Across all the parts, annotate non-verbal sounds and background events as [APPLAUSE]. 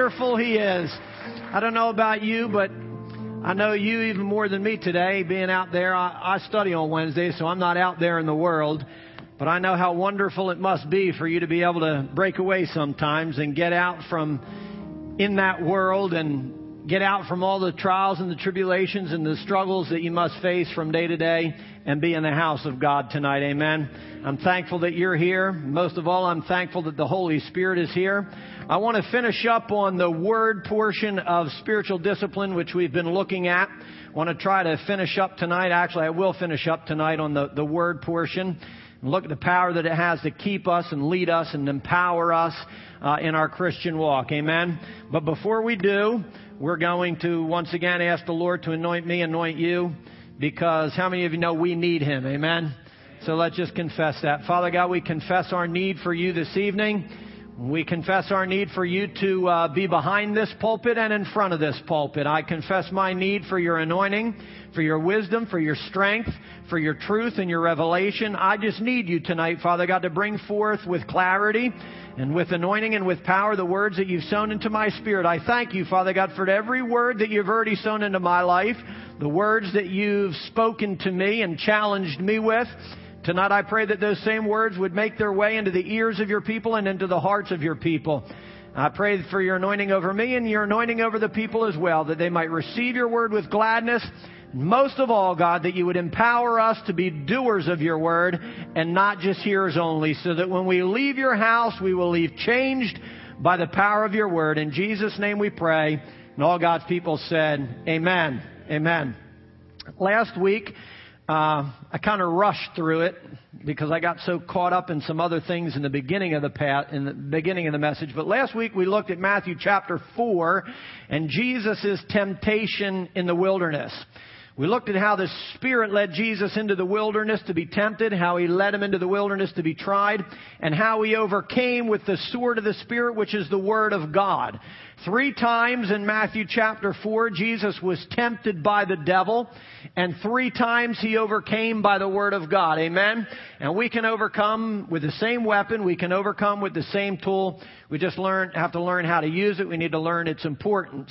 wonderful he is. I don't know about you, but I know you even more than me today, being out there. I, I study on Wednesdays, so I'm not out there in the world. But I know how wonderful it must be for you to be able to break away sometimes and get out from in that world and get out from all the trials and the tribulations and the struggles that you must face from day to day and be in the house of God tonight. Amen. I'm thankful that you're here. Most of all, I'm thankful that the Holy Spirit is here. I want to finish up on the word portion of spiritual discipline, which we've been looking at. I want to try to finish up tonight. Actually, I will finish up tonight on the, the word portion and look at the power that it has to keep us and lead us and empower us uh, in our Christian walk. Amen. But before we do, we're going to once again ask the Lord to anoint me, anoint you, because how many of you know we need Him? Amen. So let's just confess that. Father God, we confess our need for you this evening. We confess our need for you to uh, be behind this pulpit and in front of this pulpit. I confess my need for your anointing, for your wisdom, for your strength, for your truth and your revelation. I just need you tonight, Father God, to bring forth with clarity and with anointing and with power the words that you've sown into my spirit. I thank you, Father God, for every word that you've already sown into my life, the words that you've spoken to me and challenged me with. Tonight I pray that those same words would make their way into the ears of your people and into the hearts of your people. I pray for your anointing over me and your anointing over the people as well, that they might receive your word with gladness. Most of all, God, that you would empower us to be doers of your word and not just hearers only, so that when we leave your house, we will leave changed by the power of your word. In Jesus' name we pray. And all God's people said, Amen. Amen. Last week, uh, I kind of rushed through it because I got so caught up in some other things in the beginning of the pat, in the beginning of the message. But last week we looked at Matthew chapter four and Jesus' temptation in the wilderness. We looked at how the Spirit led Jesus into the wilderness to be tempted, how He led Him into the wilderness to be tried, and how He overcame with the sword of the Spirit, which is the Word of God. Three times in Matthew chapter 4, Jesus was tempted by the devil, and three times He overcame by the Word of God. Amen? And we can overcome with the same weapon, we can overcome with the same tool. We just learn, have to learn how to use it. We need to learn its importance.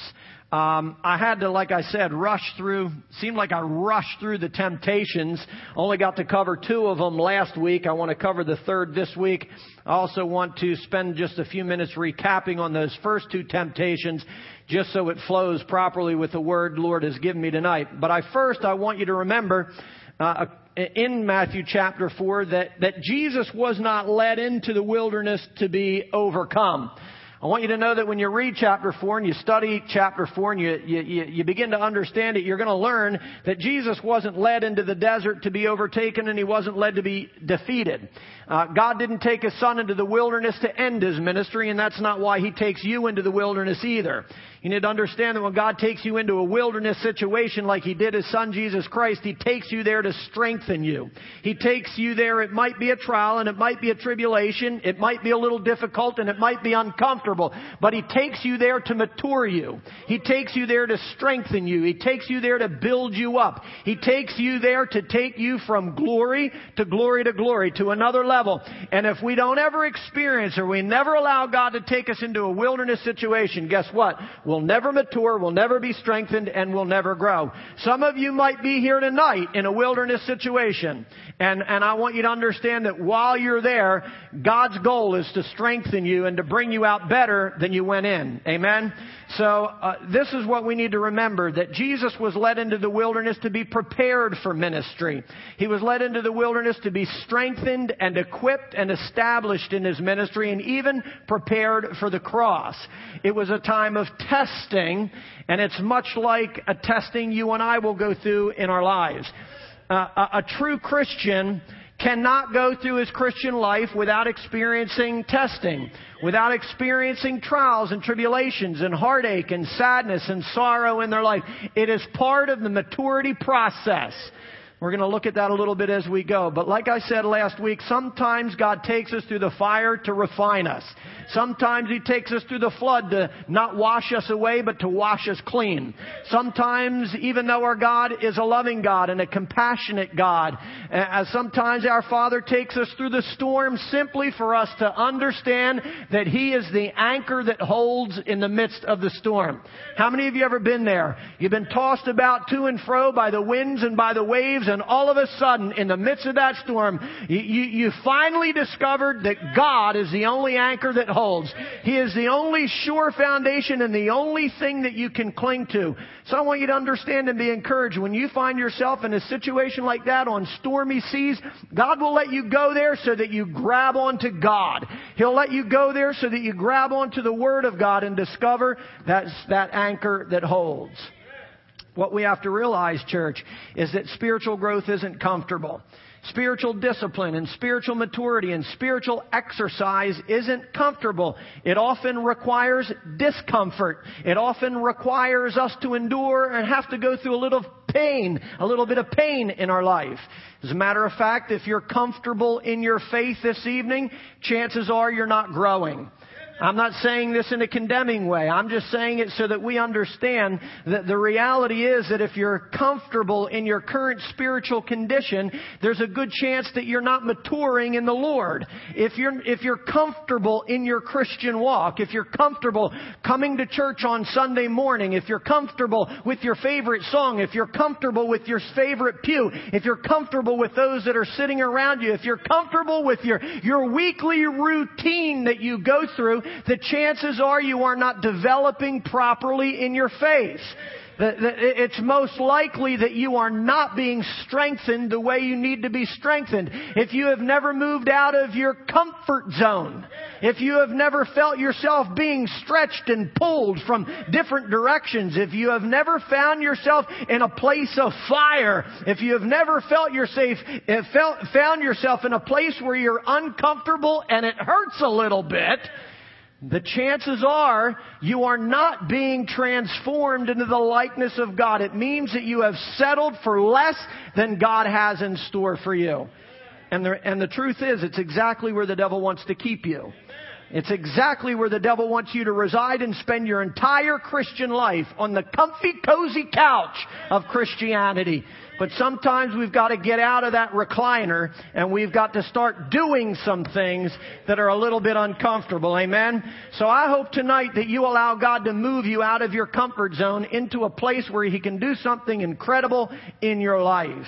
Um, I had to, like I said, rush through. Seemed like I rushed through the temptations. Only got to cover two of them last week. I want to cover the third this week. I also want to spend just a few minutes recapping on those first two temptations, just so it flows properly with the word Lord has given me tonight. But I first I want you to remember. Uh, in Matthew chapter 4 that, that Jesus was not led into the wilderness to be overcome. I want you to know that when you read chapter 4 and you study chapter 4 and you, you, you begin to understand it, you're going to learn that Jesus wasn't led into the desert to be overtaken and he wasn't led to be defeated. Uh, God didn't take his son into the wilderness to end his ministry and that's not why he takes you into the wilderness either. You need to understand that when God takes you into a wilderness situation like He did His Son Jesus Christ, He takes you there to strengthen you. He takes you there, it might be a trial and it might be a tribulation, it might be a little difficult and it might be uncomfortable, but He takes you there to mature you. He takes you there to strengthen you. He takes you there to build you up. He takes you there to take you from glory to glory to glory to another level. And if we don't ever experience or we never allow God to take us into a wilderness situation, guess what? We'll never mature, we'll never be strengthened, and we'll never grow. Some of you might be here tonight in a wilderness situation. And, and I want you to understand that while you're there, God's goal is to strengthen you and to bring you out better than you went in. Amen? So, uh, this is what we need to remember, that Jesus was led into the wilderness to be prepared for ministry. He was led into the wilderness to be strengthened and equipped and established in his ministry and even prepared for the cross. It was a time of testing, and it's much like a testing you and I will go through in our lives. Uh, a, a true Christian cannot go through his Christian life without experiencing testing, without experiencing trials and tribulations and heartache and sadness and sorrow in their life. It is part of the maturity process. We're going to look at that a little bit as we go. But like I said last week, sometimes God takes us through the fire to refine us. Sometimes He takes us through the flood to not wash us away, but to wash us clean. Sometimes, even though our God is a loving God and a compassionate God, sometimes our Father takes us through the storm simply for us to understand that He is the anchor that holds in the midst of the storm. How many of you ever been there? You've been tossed about to and fro by the winds and by the waves and all of a sudden, in the midst of that storm, you, you, finally discovered that God is the only anchor that holds. He is the only sure foundation and the only thing that you can cling to. So I want you to understand and be encouraged. When you find yourself in a situation like that on stormy seas, God will let you go there so that you grab onto God. He'll let you go there so that you grab onto the Word of God and discover that, that anchor that holds. What we have to realize, church, is that spiritual growth isn't comfortable. Spiritual discipline and spiritual maturity and spiritual exercise isn't comfortable. It often requires discomfort. It often requires us to endure and have to go through a little pain, a little bit of pain in our life. As a matter of fact, if you're comfortable in your faith this evening, chances are you're not growing. I'm not saying this in a condemning way. I'm just saying it so that we understand that the reality is that if you're comfortable in your current spiritual condition, there's a good chance that you're not maturing in the Lord. If you're, if you're comfortable in your Christian walk, if you're comfortable coming to church on Sunday morning, if you're comfortable with your favorite song, if you're comfortable with your favorite pew, if you're comfortable with those that are sitting around you, if you're comfortable with your, your weekly routine that you go through, the chances are you are not developing properly in your faith. It's most likely that you are not being strengthened the way you need to be strengthened. If you have never moved out of your comfort zone, if you have never felt yourself being stretched and pulled from different directions, if you have never found yourself in a place of fire, if you have never felt yourself, eh, found yourself in a place where you're uncomfortable and it hurts a little bit, the chances are you are not being transformed into the likeness of God. It means that you have settled for less than God has in store for you. And the, and the truth is, it's exactly where the devil wants to keep you. It's exactly where the devil wants you to reside and spend your entire Christian life on the comfy, cozy couch of Christianity. But sometimes we've got to get out of that recliner and we've got to start doing some things that are a little bit uncomfortable. Amen? So I hope tonight that you allow God to move you out of your comfort zone into a place where He can do something incredible in your life.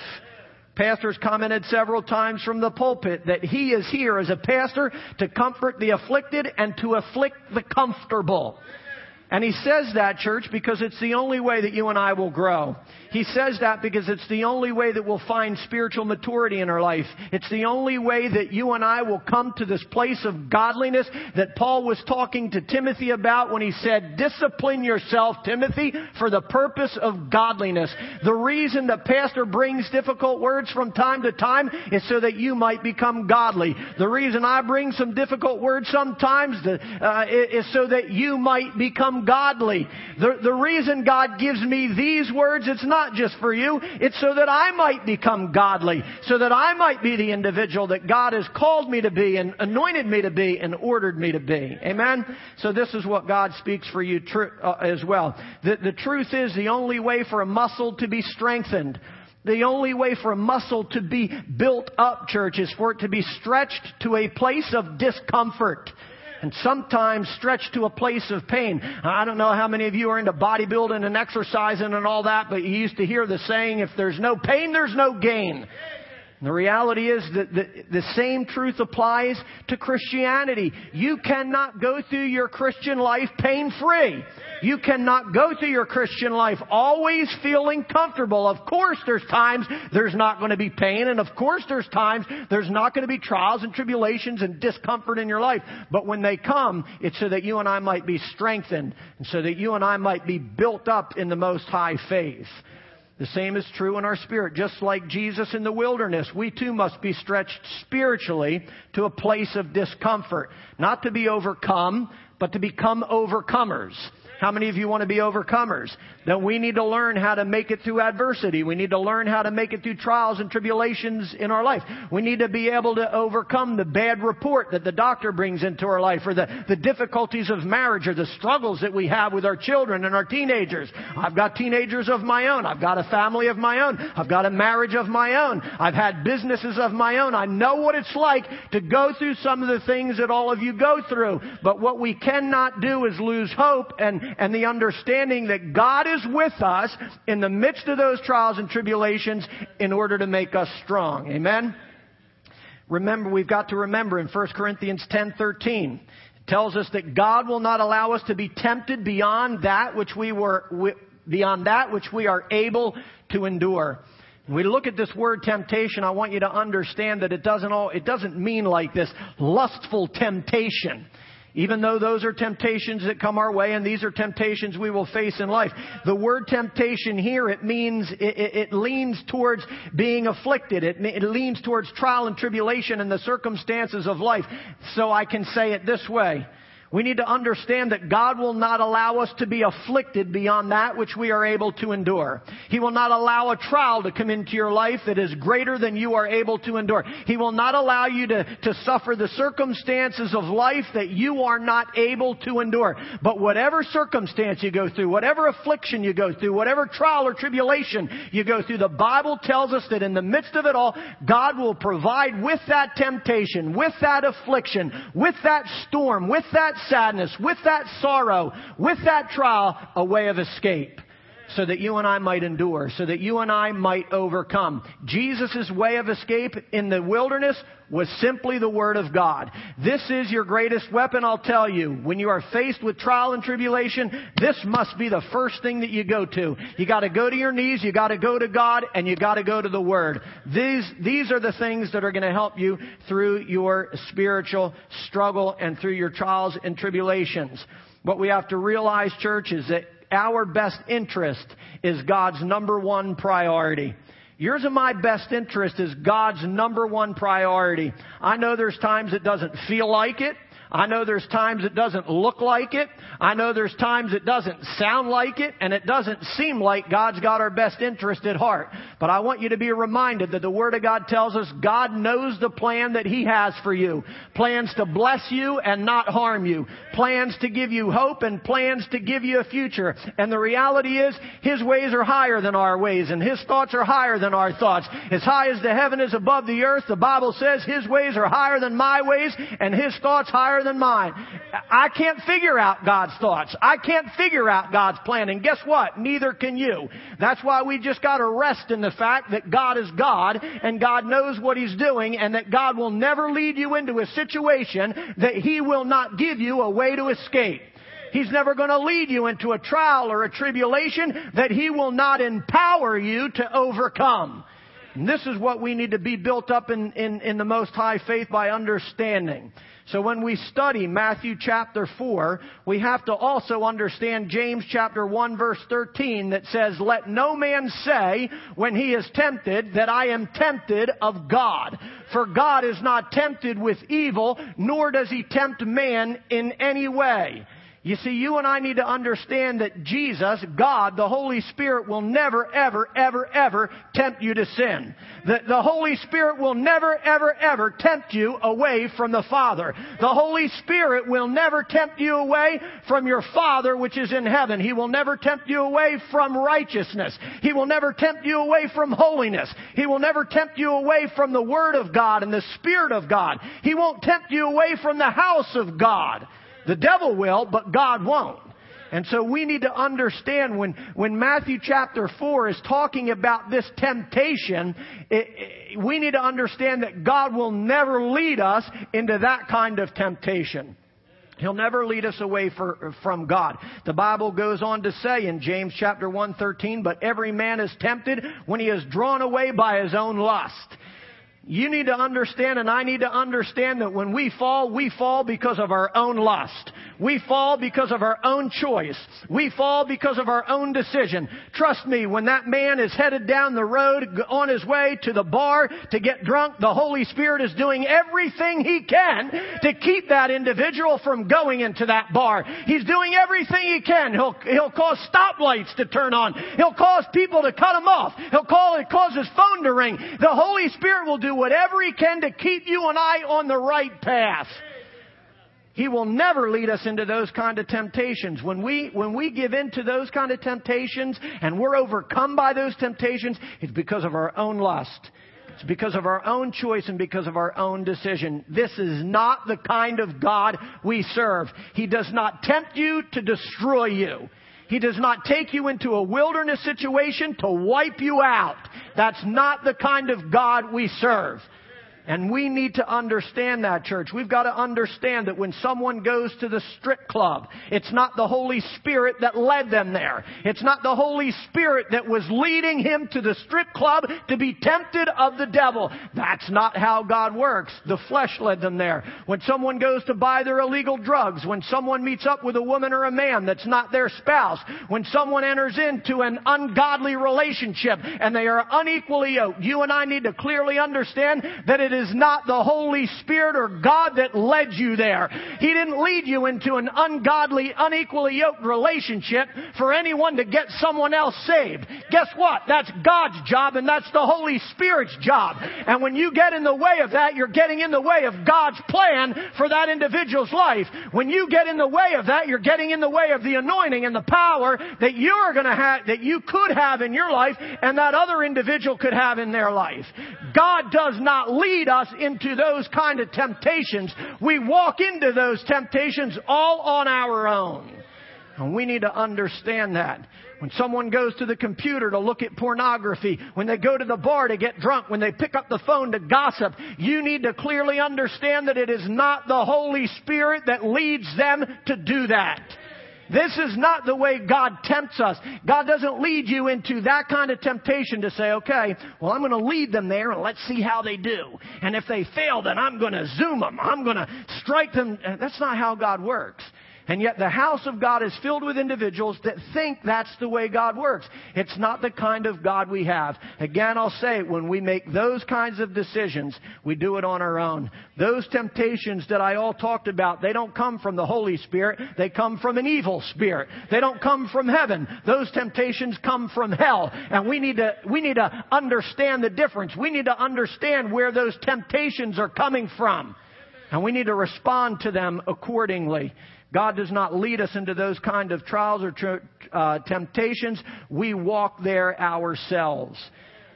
Pastors commented several times from the pulpit that he is here as a pastor to comfort the afflicted and to afflict the comfortable. And he says that, church, because it's the only way that you and I will grow. He says that because it's the only way that we'll find spiritual maturity in our life. It's the only way that you and I will come to this place of godliness that Paul was talking to Timothy about when he said, discipline yourself, Timothy, for the purpose of godliness. The reason the pastor brings difficult words from time to time is so that you might become godly. The reason I bring some difficult words sometimes uh, is so that you might become godly. The, the reason God gives me these words, it's not just for you. It's so that I might become godly. So that I might be the individual that God has called me to be and anointed me to be and ordered me to be. Amen? So this is what God speaks for you tr- uh, as well. The, the truth is the only way for a muscle to be strengthened the only way for a muscle to be built up, church, is for it to be stretched to a place of discomfort and sometimes stretched to a place of pain. I don't know how many of you are into bodybuilding and exercising and all that, but you used to hear the saying, if there's no pain, there's no gain. And the reality is that the, the same truth applies to Christianity. You cannot go through your Christian life pain free. You cannot go through your Christian life always feeling comfortable. Of course there's times there's not going to be pain and of course there's times there's not going to be trials and tribulations and discomfort in your life. But when they come, it's so that you and I might be strengthened and so that you and I might be built up in the most high faith. The same is true in our spirit. Just like Jesus in the wilderness, we too must be stretched spiritually to a place of discomfort. Not to be overcome, but to become overcomers. How many of you want to be overcomers? Then we need to learn how to make it through adversity. We need to learn how to make it through trials and tribulations in our life. We need to be able to overcome the bad report that the doctor brings into our life or the, the difficulties of marriage or the struggles that we have with our children and our teenagers. I've got teenagers of my own. I've got a family of my own. I've got a marriage of my own. I've had businesses of my own. I know what it's like to go through some of the things that all of you go through. But what we cannot do is lose hope and, and the understanding that God is with us in the midst of those trials and tribulations in order to make us strong. Amen? Remember, we've got to remember in 1 Corinthians 10:13 it tells us that God will not allow us to be tempted beyond that which we were beyond that which we are able to endure. When we look at this word temptation, I want you to understand that it doesn't all, it doesn't mean like this lustful temptation. Even though those are temptations that come our way and these are temptations we will face in life. The word temptation here, it means, it, it, it leans towards being afflicted. It, it leans towards trial and tribulation and the circumstances of life. So I can say it this way. We need to understand that God will not allow us to be afflicted beyond that which we are able to endure. He will not allow a trial to come into your life that is greater than you are able to endure. He will not allow you to, to suffer the circumstances of life that you are not able to endure. But whatever circumstance you go through, whatever affliction you go through, whatever trial or tribulation you go through, the Bible tells us that in the midst of it all, God will provide with that temptation, with that affliction, with that storm, with that sadness, with that sorrow, with that trial, a way of escape so that you and I might endure, so that you and I might overcome. Jesus' way of escape in the wilderness was simply the Word of God. This is your greatest weapon, I'll tell you. When you are faced with trial and tribulation, this must be the first thing that you go to. You gotta go to your knees, you gotta go to God, and you gotta go to the Word. These, these are the things that are gonna help you through your spiritual struggle and through your trials and tribulations. What we have to realize, church, is that our best interest is God's number one priority. Yours and my best interest is God's number one priority. I know there's times it doesn't feel like it. I know there's times it doesn't look like it. I know there's times it doesn't sound like it and it doesn't seem like God's got our best interest at heart. But I want you to be reminded that the Word of God tells us God knows the plan that He has for you. Plans to bless you and not harm you. Plans to give you hope and plans to give you a future. And the reality is His ways are higher than our ways and His thoughts are higher than our thoughts. As high as the heaven is above the earth, the Bible says His ways are higher than my ways and His thoughts higher than mine. I can't figure out God's thoughts. I can't figure out God's plan. And guess what? Neither can you. That's why we just got to rest in the fact that God is God and God knows what He's doing and that God will never lead you into a situation that He will not give you a way to escape. He's never going to lead you into a trial or a tribulation that He will not empower you to overcome. And this is what we need to be built up in, in, in the most high faith by understanding. So when we study Matthew chapter 4, we have to also understand James chapter 1 verse 13 that says, Let no man say when he is tempted that I am tempted of God. For God is not tempted with evil, nor does he tempt man in any way. You see, you and I need to understand that Jesus, God, the Holy Spirit will never, ever, ever, ever tempt you to sin. The, the Holy Spirit will never, ever, ever tempt you away from the Father. The Holy Spirit will never tempt you away from your Father which is in heaven. He will never tempt you away from righteousness. He will never tempt you away from holiness. He will never tempt you away from the Word of God and the Spirit of God. He won't tempt you away from the house of God. The devil will, but God won't. And so we need to understand when, when Matthew chapter 4 is talking about this temptation, it, it, we need to understand that God will never lead us into that kind of temptation. He'll never lead us away for, from God. The Bible goes on to say in James chapter 1:13, but every man is tempted when he is drawn away by his own lust. You need to understand and I need to understand that when we fall, we fall because of our own lust. We fall because of our own choice. We fall because of our own decision. Trust me, when that man is headed down the road on his way to the bar to get drunk, the Holy Spirit is doing everything he can to keep that individual from going into that bar. He's doing everything he can. He'll, he'll cause stoplights to turn on. He'll cause people to cut him off. He'll call, cause his phone to ring. The Holy Spirit will whatever he can to keep you and I on the right path. He will never lead us into those kind of temptations. When we, when we give in to those kind of temptations and we're overcome by those temptations, it's because of our own lust. It's because of our own choice and because of our own decision. This is not the kind of God we serve. He does not tempt you to destroy you. He does not take you into a wilderness situation to wipe you out. That's not the kind of God we serve. And we need to understand that, church. We've got to understand that when someone goes to the strip club, it's not the Holy Spirit that led them there. It's not the Holy Spirit that was leading him to the strip club to be tempted of the devil. That's not how God works. The flesh led them there. When someone goes to buy their illegal drugs, when someone meets up with a woman or a man that's not their spouse, when someone enters into an ungodly relationship and they are unequally yoked, you and I need to clearly understand that it it is not the Holy Spirit or God that led you there. He didn't lead you into an ungodly, unequally yoked relationship for anyone to get someone else saved. Guess what? That's God's job and that's the Holy Spirit's job. And when you get in the way of that, you're getting in the way of God's plan for that individual's life. When you get in the way of that, you're getting in the way of the anointing and the power that you are going to have, that you could have in your life and that other individual could have in their life. God does not lead lead us into those kind of temptations. We walk into those temptations all on our own. And we need to understand that. When someone goes to the computer to look at pornography, when they go to the bar to get drunk, when they pick up the phone to gossip, you need to clearly understand that it is not the Holy Spirit that leads them to do that. This is not the way God tempts us. God doesn't lead you into that kind of temptation to say, okay, well, I'm going to lead them there and let's see how they do. And if they fail, then I'm going to zoom them. I'm going to strike them. Uh, that's not how God works. And yet the house of God is filled with individuals that think that's the way God works. It's not the kind of God we have. Again, I'll say, when we make those kinds of decisions, we do it on our own. Those temptations that I all talked about, they don't come from the Holy Spirit. They come from an evil spirit. They don't come from heaven. Those temptations come from hell. And we need to, we need to understand the difference. We need to understand where those temptations are coming from. And we need to respond to them accordingly. God does not lead us into those kind of trials or tr- uh, temptations. We walk there ourselves.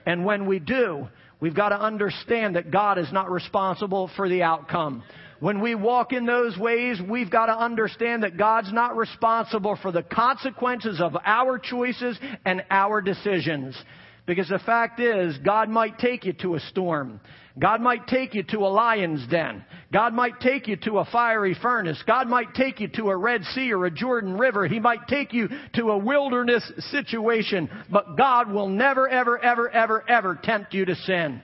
And when we do, we've got to understand that God is not responsible for the outcome. When we walk in those ways, we've got to understand that God's not responsible for the consequences of our choices and our decisions. Because the fact is, God might take you to a storm. God might take you to a lion's den. God might take you to a fiery furnace. God might take you to a Red Sea or a Jordan River. He might take you to a wilderness situation. But God will never, ever, ever, ever, ever tempt you to sin.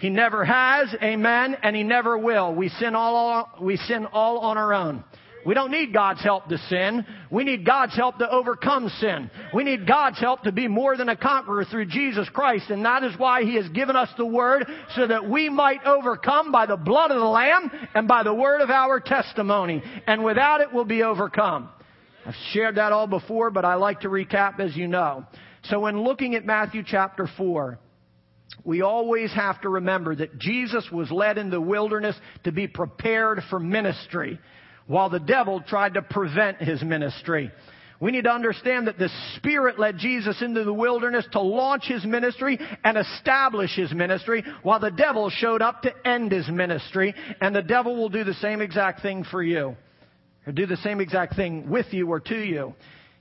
He never has, amen, and He never will. We sin all, we sin all on our own. We don't need God's help to sin. We need God's help to overcome sin. We need God's help to be more than a conqueror through Jesus Christ. And that is why He has given us the Word so that we might overcome by the blood of the Lamb and by the word of our testimony. And without it, we'll be overcome. I've shared that all before, but I like to recap as you know. So when looking at Matthew chapter 4, we always have to remember that Jesus was led in the wilderness to be prepared for ministry while the devil tried to prevent his ministry. We need to understand that the Spirit led Jesus into the wilderness to launch his ministry and establish his ministry, while the devil showed up to end his ministry. And the devil will do the same exact thing for you, or do the same exact thing with you or to you.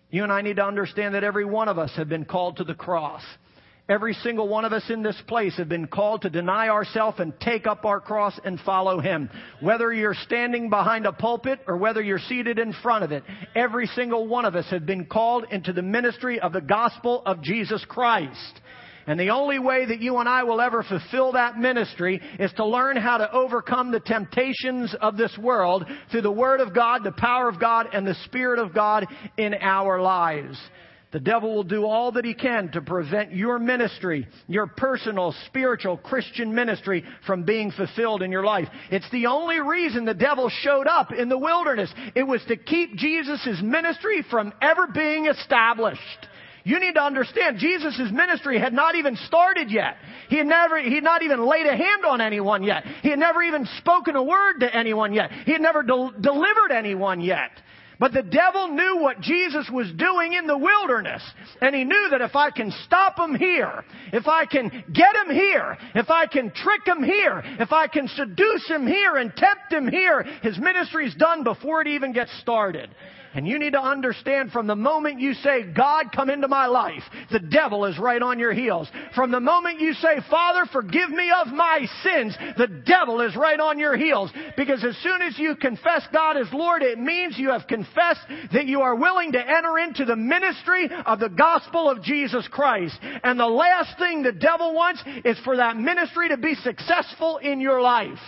You and I need to understand that every one of us have been called to the cross. Every single one of us in this place have been called to deny ourselves and take up our cross and follow Him. Whether you're standing behind a pulpit or whether you're seated in front of it, every single one of us have been called into the ministry of the gospel of Jesus Christ. And the only way that you and I will ever fulfill that ministry is to learn how to overcome the temptations of this world through the Word of God, the power of God, and the Spirit of God in our lives. The devil will do all that he can to prevent your ministry, your personal, spiritual, Christian ministry from being fulfilled in your life. It's the only reason the devil showed up in the wilderness. It was to keep Jesus' ministry from ever being established. You need to understand, Jesus' ministry had not even started yet. He had never, he had not even laid a hand on anyone yet. He had never even spoken a word to anyone yet. He had never del- delivered anyone yet. But the devil knew what Jesus was doing in the wilderness. And he knew that if I can stop him here, if I can get him here, if I can trick him here, if I can seduce him here and tempt him here, his ministry's done before it even gets started. And you need to understand from the moment you say, God, come into my life, the devil is right on your heels. From the moment you say, Father, forgive me of my sins, the devil is right on your heels. Because as soon as you confess God as Lord, it means you have confessed that you are willing to enter into the ministry of the gospel of Jesus Christ. And the last thing the devil wants is for that ministry to be successful in your life.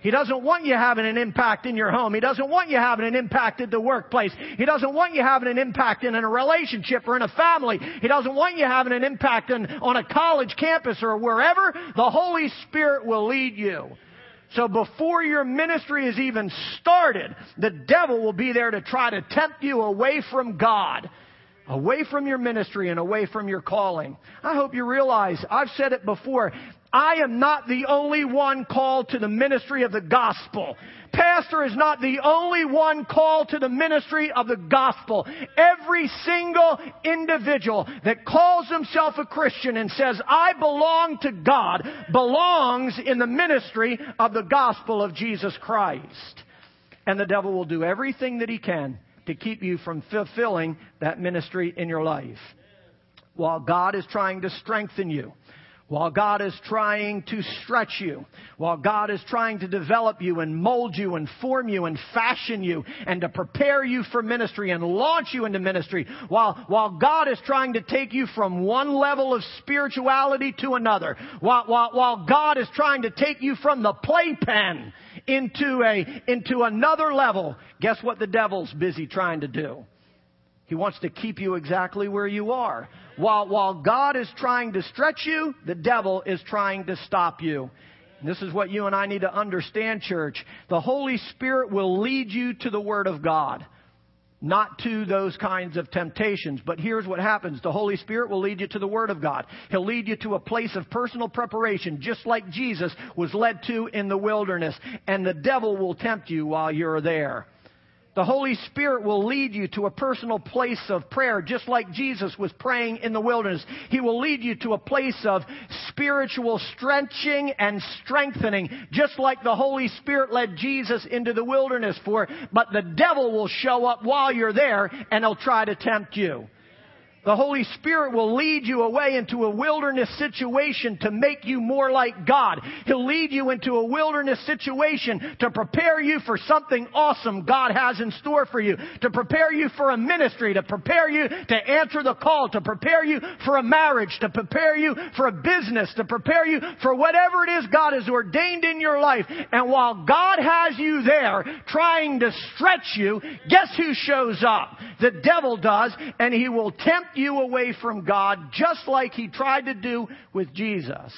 He doesn't want you having an impact in your home. He doesn't want you having an impact at the workplace. He doesn't want you having an impact in a relationship or in a family. He doesn't want you having an impact in, on a college campus or wherever. The Holy Spirit will lead you. So before your ministry is even started, the devil will be there to try to tempt you away from God away from your ministry and away from your calling. I hope you realize, I've said it before, I am not the only one called to the ministry of the gospel. Pastor is not the only one called to the ministry of the gospel. Every single individual that calls himself a Christian and says, I belong to God, belongs in the ministry of the gospel of Jesus Christ. And the devil will do everything that he can to keep you from fulfilling that ministry in your life. While God is trying to strengthen you, while God is trying to stretch you, while God is trying to develop you and mold you and form you and fashion you and to prepare you for ministry and launch you into ministry, while, while God is trying to take you from one level of spirituality to another, while, while, while God is trying to take you from the playpen into a, into another level, guess what the devil's busy trying to do? He wants to keep you exactly where you are. While, while God is trying to stretch you, the devil is trying to stop you. And this is what you and I need to understand, church. The Holy Spirit will lead you to the Word of God, not to those kinds of temptations. But here's what happens. The Holy Spirit will lead you to the Word of God. He'll lead you to a place of personal preparation, just like Jesus was led to in the wilderness. And the devil will tempt you while you're there. The Holy Spirit will lead you to a personal place of prayer, just like Jesus was praying in the wilderness. He will lead you to a place of spiritual stretching and strengthening, just like the Holy Spirit led Jesus into the wilderness for. But the devil will show up while you're there and he'll try to tempt you. The Holy Spirit will lead you away into a wilderness situation to make you more like God. He'll lead you into a wilderness situation to prepare you for something awesome God has in store for you. To prepare you for a ministry, to prepare you to answer the call, to prepare you for a marriage, to prepare you for a business, to prepare you for whatever it is God has ordained in your life. And while God has you there trying to stretch you, guess who shows up? The devil does, and he will tempt you away from God just like he tried to do with Jesus.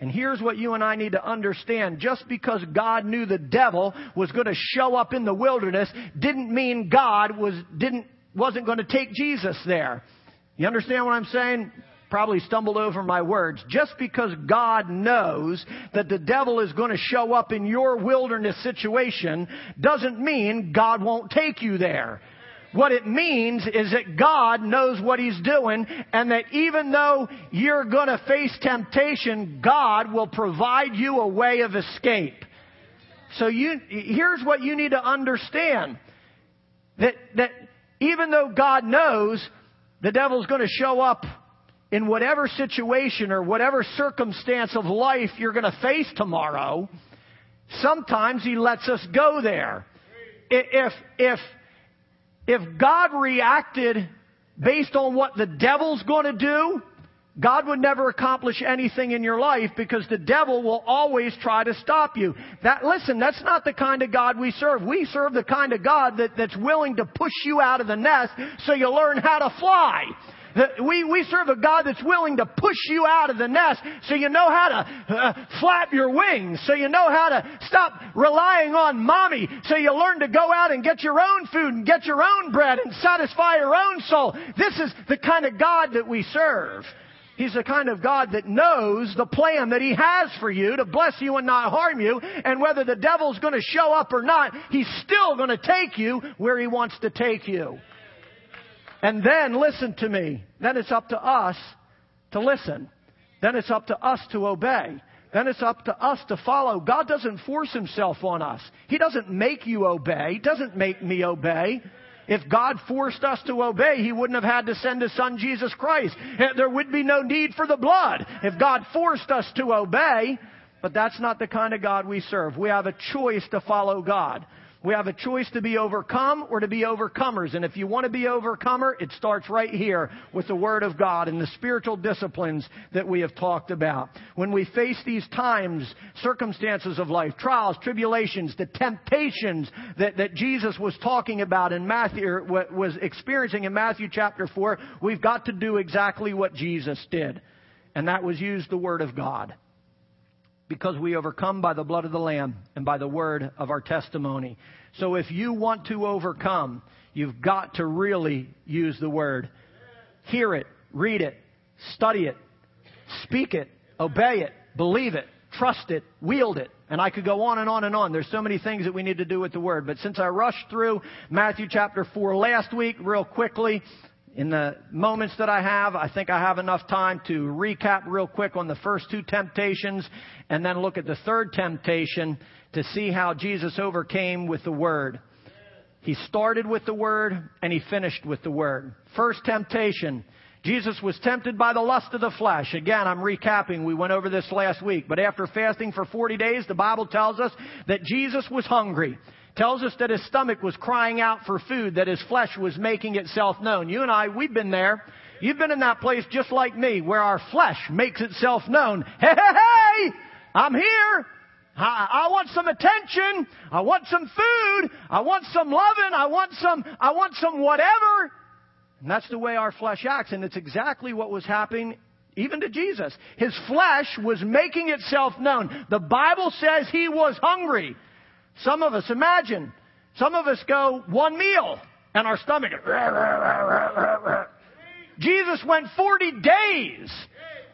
And here's what you and I need to understand. Just because God knew the devil was going to show up in the wilderness didn't mean God was, didn't, wasn't going to take Jesus there. You understand what I'm saying? Probably stumbled over my words. Just because God knows that the devil is going to show up in your wilderness situation doesn't mean God won't take you there. What it means is that God knows what He's doing and that even though you're going to face temptation, God will provide you a way of escape. So you, here's what you need to understand. That, that even though God knows the devil's going to show up in whatever situation or whatever circumstance of life you're going to face tomorrow, sometimes he lets us go there. If, if, if God reacted based on what the devil's going to do, God would never accomplish anything in your life because the devil will always try to stop you. That, listen, that's not the kind of God we serve. We serve the kind of God that, that's willing to push you out of the nest so you learn how to fly. We, we serve a God that's willing to push you out of the nest so you know how to uh, flap your wings, so you know how to stop relying on mommy, so you learn to go out and get your own food and get your own bread and satisfy your own soul. This is the kind of God that we serve. He's the kind of God that knows the plan that He has for you to bless you and not harm you. And whether the devil's going to show up or not, He's still going to take you where He wants to take you. And then, listen to me, then it's up to us to listen. Then it's up to us to obey. Then it's up to us to follow. God doesn't force Himself on us. He doesn't make you obey. He doesn't make me obey. If God forced us to obey, He wouldn't have had to send His Son Jesus Christ. Eh, there would be no need for the blood if God forced us to obey. But that's not the kind of God we serve. We have a choice to follow God. We have a choice to be overcome or to be overcomers. And if you want to be overcomer, it starts right here with the Word of God and the spiritual disciplines that we have talked about. When we face these times, circumstances of life, trials, tribulations, the temptations that, that Jesus was talking about in Matthew, was experiencing in Matthew chapter 4, we've got to do exactly what Jesus did. And that was use the Word of God because we overcome by the blood of the Lamb and by the word of our testimony. So if you want to overcome, you've got to really use the word. Hear it, read it, study it, speak it, obey it, believe it, trust it, wield it. And I could go on and on and on. There's so many things that we need to do with the Word. But since I rushed through Matthew chapter 4 last week real quickly, in the moments that I have, I think I have enough time to recap real quick on the first two temptations and then look at the third temptation to see how Jesus overcame with the Word. He started with the Word and he finished with the Word. First temptation. Jesus was tempted by the lust of the flesh. Again, I'm recapping. We went over this last week. But after fasting for 40 days, the Bible tells us that Jesus was hungry tells us that his stomach was crying out for food, that his flesh was making itself known. You and I, we've been there. You've been in that place just like me, where our flesh makes itself known. Hey, hey, hey! I'm here! I, I want some attention. I want some food. I want some loving. I want some, I want some whatever. And that's the way our flesh acts. And it's exactly what was happening even to Jesus. His flesh was making itself known. The Bible says he was hungry. Some of us, imagine, some of us go one meal and our stomach. Jesus went 40 days.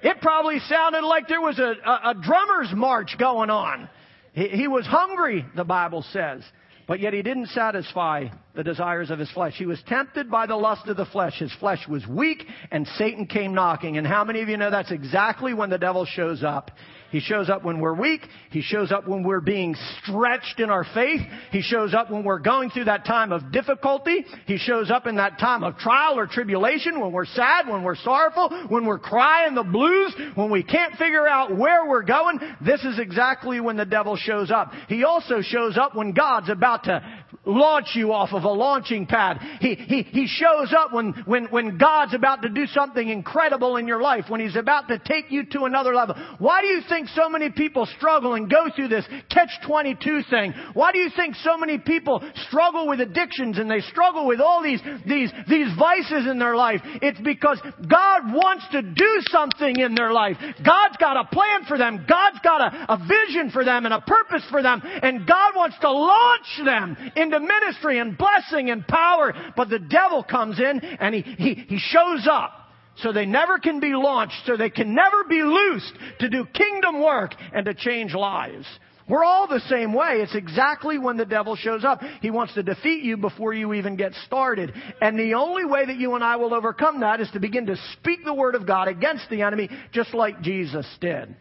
It probably sounded like there was a, a, a drummer's march going on. He, he was hungry, the Bible says. But yet he didn't satisfy the desires of his flesh. He was tempted by the lust of the flesh. His flesh was weak and Satan came knocking. And how many of you know that's exactly when the devil shows up? He shows up when we're weak. He shows up when we're being stretched in our faith. He shows up when we're going through that time of difficulty. He shows up in that time of trial or tribulation, when we're sad, when we're sorrowful, when we're crying the blues, when we can't figure out where we're going. This is exactly when the devil shows up. He also shows up when God's about to launch you off of a launching pad. He, he, he shows up when, when, when God's about to do something incredible in your life, when He's about to take you to another level. Why do you think so many people struggle and go through this catch-22 thing? Why do you think so many people struggle with addictions and they struggle with all these, these, these vices in their life? It's because God wants to do something in their life. God's got a plan for them. God's got a, a vision for them and a purpose for them. And God wants to launch them into ministry and blessing and power. But the devil comes in and he, he, he shows up. So they never can be launched, so they can never be loosed to do kingdom work and to change lives. We're all the same way. It's exactly when the devil shows up. He wants to defeat you before you even get started. And the only way that you and I will overcome that is to begin to speak the word of God against the enemy, just like Jesus did.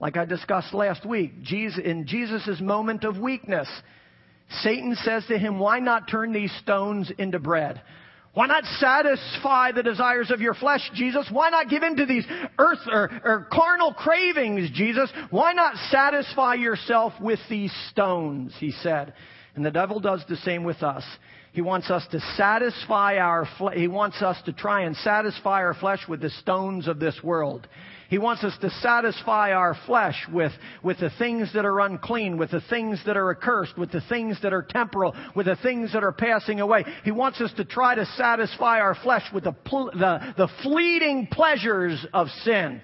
Like I discussed last week, Jesus, in Jesus' moment of weakness, Satan says to him, Why not turn these stones into bread? Why not satisfy the desires of your flesh, Jesus? Why not give in to these earth or, or, carnal cravings, Jesus? Why not satisfy yourself with these stones? He said. And the devil does the same with us. He wants us to satisfy our he wants us to try and satisfy our flesh with the stones of this world. He wants us to satisfy our flesh with, with the things that are unclean, with the things that are accursed, with the things that are temporal, with the things that are passing away. He wants us to try to satisfy our flesh with the, the, the fleeting pleasures of sin.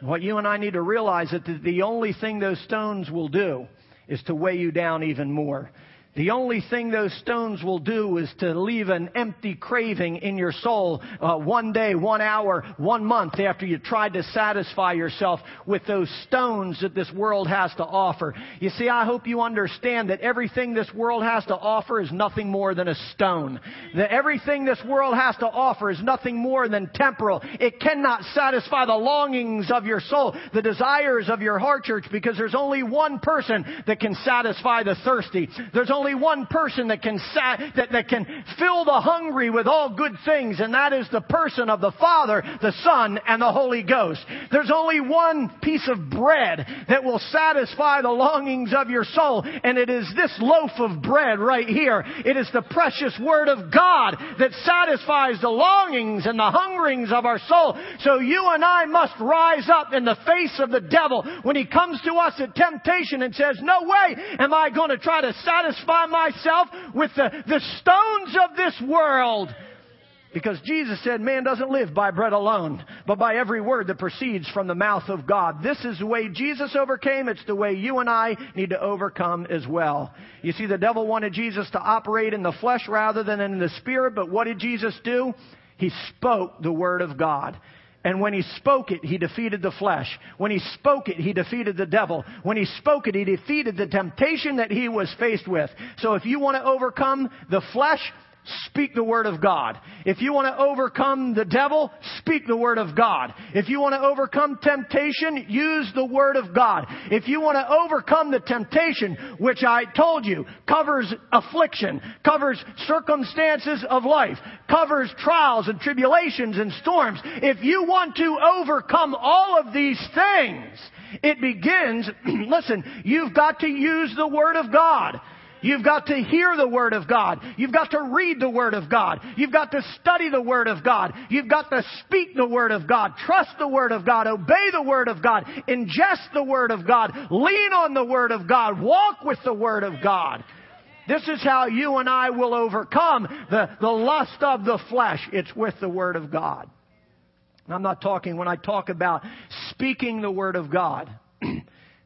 What you and I need to realize is that the only thing those stones will do is to weigh you down even more. The only thing those stones will do is to leave an empty craving in your soul uh, one day, one hour, one month after you tried to satisfy yourself with those stones that this world has to offer. You see, I hope you understand that everything this world has to offer is nothing more than a stone. That everything this world has to offer is nothing more than temporal. It cannot satisfy the longings of your soul, the desires of your heart, church, because there's only one person that can satisfy the thirsty. There's only only one person that can, that, that can fill the hungry with all good things, and that is the person of the Father, the Son, and the Holy Ghost. There's only one piece of bread that will satisfy the longings of your soul, and it is this loaf of bread right here. It is the precious Word of God that satisfies the longings and the hungerings of our soul. So you and I must rise up in the face of the devil when he comes to us at temptation and says, no way am I going to try to satisfy myself with the, the stones of this world. Because Jesus said, man doesn't live by bread alone, but by every word that proceeds from the mouth of God. This is the way Jesus overcame. It's the way you and I need to overcome as well. You see, the devil wanted Jesus to operate in the flesh rather than in the spirit, but what did Jesus do? He spoke the word of God. And when he spoke it, he defeated the flesh. When he spoke it, he defeated the devil. When he spoke it, he defeated the temptation that he was faced with. So if you want to overcome the flesh, speak the word of God. If you want to overcome the devil, speak the word of God. If you want to overcome temptation, use the word of God. If you want to overcome the temptation, which I told you covers affliction, covers circumstances of life, covers trials and tribulations and storms. If you want to overcome all of these things, it begins, [CLEARS THROAT] listen, you've got to use the word of God. You've got to hear the Word of God. You've got to read the Word of God. You've got to study the Word of God. You've got to speak the Word of God. Trust the Word of God. Obey the Word of God. Ingest the Word of God. Lean on the Word of God. Walk with the Word of God. This is how you and I will overcome the, the lust of the flesh. It's with the Word of God. I'm not talking when I talk about speaking the Word of God.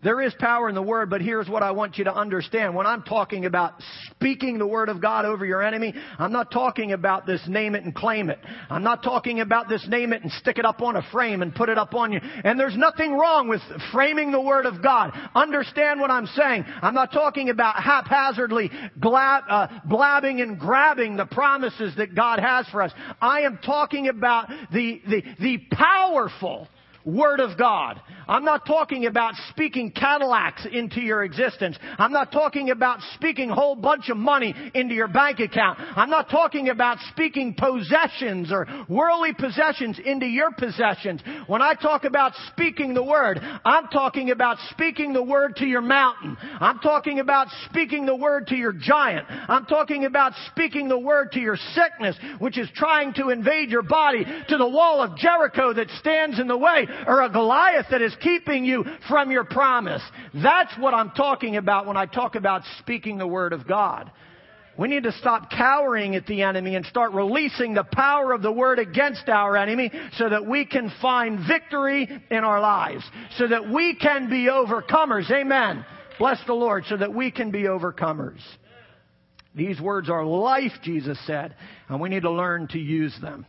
There is power in the word, but here's what I want you to understand. When I'm talking about speaking the word of God over your enemy, I'm not talking about this name it and claim it. I'm not talking about this name it and stick it up on a frame and put it up on you. And there's nothing wrong with framing the word of God. Understand what I'm saying. I'm not talking about haphazardly blab, uh, blabbing and grabbing the promises that God has for us. I am talking about the, the, the powerful Word of God. I'm not talking about speaking Cadillacs into your existence. I'm not talking about speaking a whole bunch of money into your bank account. I'm not talking about speaking possessions or worldly possessions into your possessions. When I talk about speaking the Word, I'm talking about speaking the Word to your mountain. I'm talking about speaking the Word to your giant. I'm talking about speaking the Word to your sickness, which is trying to invade your body, to the wall of Jericho that stands in the way or a Goliath that is keeping you from your promise. That's what I'm talking about when I talk about speaking the Word of God. We need to stop cowering at the enemy and start releasing the power of the Word against our enemy so that we can find victory in our lives. So that we can be overcomers. Amen. Bless the Lord. So that we can be overcomers. These words are life, Jesus said, and we need to learn to use them.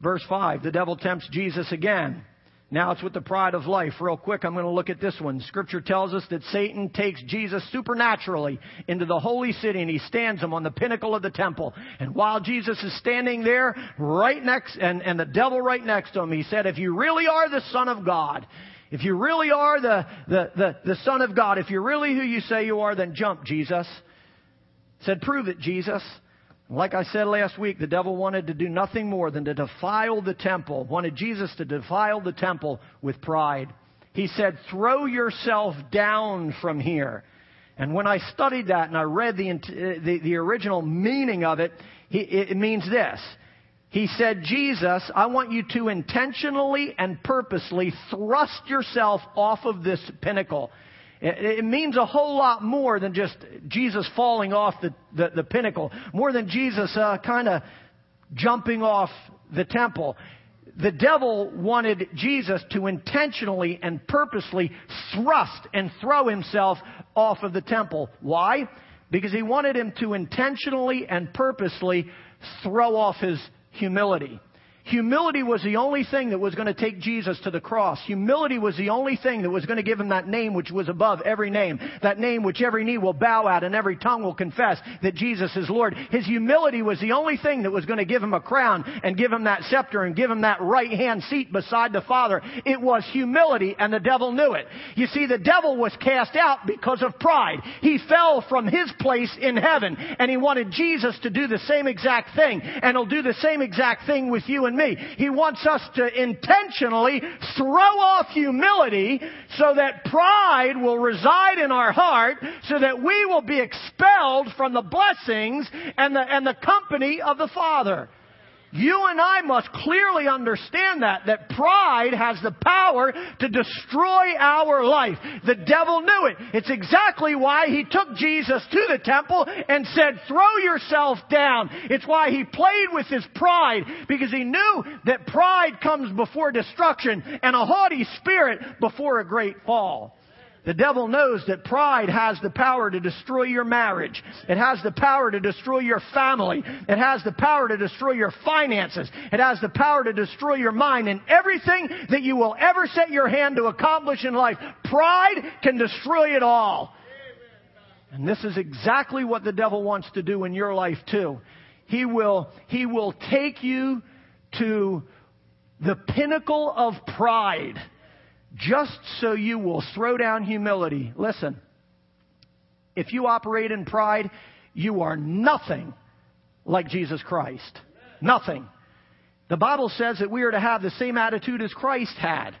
Verse 5, the devil tempts Jesus again. Now it's with the pride of life. Real quick, I'm going to look at this one. Scripture tells us that Satan takes Jesus supernaturally into the holy city and he stands him on the pinnacle of the temple. And while Jesus is standing there right next, and, and the devil right next to him, he said, if you really are the Son of God, if you really are the, the, the, the Son of God, if you're really who you say you are, then jump, Jesus. Said, prove it, Jesus. Like I said last week, the devil wanted to do nothing more than to defile the temple, wanted Jesus to defile the temple with pride. He said, throw yourself down from here. And when I studied that and I read the, uh, the, the original meaning of it, he, it means this. He said, Jesus, I want you to intentionally and purposely thrust yourself off of this pinnacle. It, means a whole lot more than just Jesus falling off the, the, the pinnacle, more than Jesus uh, kind of jumping off the temple. The devil wanted Jesus to intentionally and purposely thrust and throw himself off of the temple. Why? Because he wanted him to intentionally and purposely throw off his humility. Humility was the only thing that was going to take Jesus to the cross. Humility was the only thing that was going to give him that name which was above every name. That name which every knee will bow at and every tongue will confess that Jesus is Lord. His humility was the only thing that was going to give him a crown and give him that scepter and give him that right hand seat beside the Father. It was humility and the devil knew it. You see, the devil was cast out because of pride. He fell from his place in heaven and he wanted Jesus to do the same exact thing and he'll do the same exact thing with you and me. He wants us to intentionally throw off humility so that pride will reside in our heart so that we will be expelled from the blessings and the, and the company of the Father. You and I must clearly understand that, that pride has the power to destroy our life. The devil knew it. It's exactly why he took Jesus to the temple and said, throw yourself down. It's why he played with his pride, because he knew that pride comes before destruction and a haughty spirit before a great fall. The devil knows that pride has the power to destroy your marriage. It has the power to destroy your family. It has the power to destroy your finances. It has the power to destroy your mind and everything that you will ever set your hand to accomplish in life. Pride can destroy it all. And this is exactly what the devil wants to do in your life too. He will, he will take you to the pinnacle of pride just so you will throw down humility. Listen, if you operate in pride, you are nothing like Jesus Christ. Nothing. The Bible says that we are to have the same attitude as Christ had,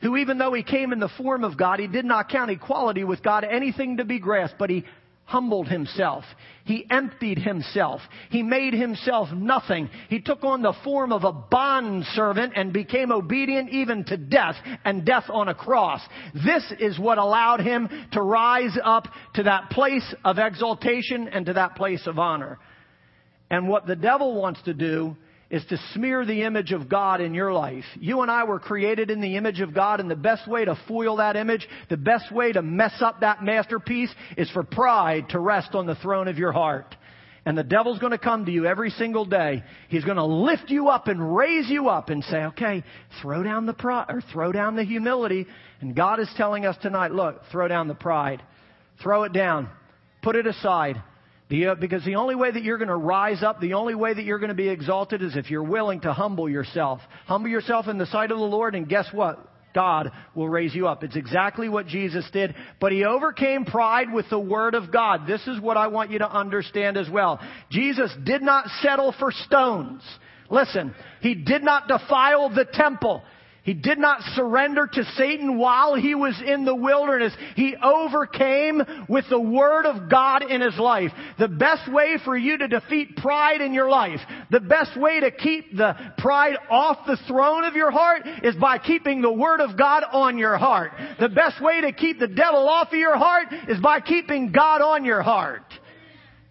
who even though he came in the form of God, he did not count equality with God anything to be grasped, but he humbled himself. He emptied himself. He made himself nothing. He took on the form of a bond servant and became obedient even to death and death on a cross. This is what allowed him to rise up to that place of exaltation and to that place of honor. And what the devil wants to do is to smear the image of God in your life. You and I were created in the image of God, and the best way to foil that image, the best way to mess up that masterpiece, is for pride to rest on the throne of your heart. And the devil's going to come to you every single day. He's going to lift you up and raise you up and say, okay, throw down the pride, or throw down the humility. And God is telling us tonight, look, throw down the pride. Throw it down. Put it aside. Uh, because the only way that you're going to rise up, the only way that you're going to be exalted is if you're willing to humble yourself. Humble yourself in the sight of the Lord, and guess what? God will raise you up. It's exactly what Jesus did. But he overcame pride with the Word of God. This is what I want you to understand as well. Jesus did not settle for stones. Listen, he did not defile the temple. He did not surrender to Satan while he was in the wilderness. He overcame with the Word of God in his life. The best way for you to defeat pride in your life, the best way to keep the pride off the throne of your heart is by keeping the Word of God on your heart. The best way to keep the devil off of your heart is by keeping God on your heart.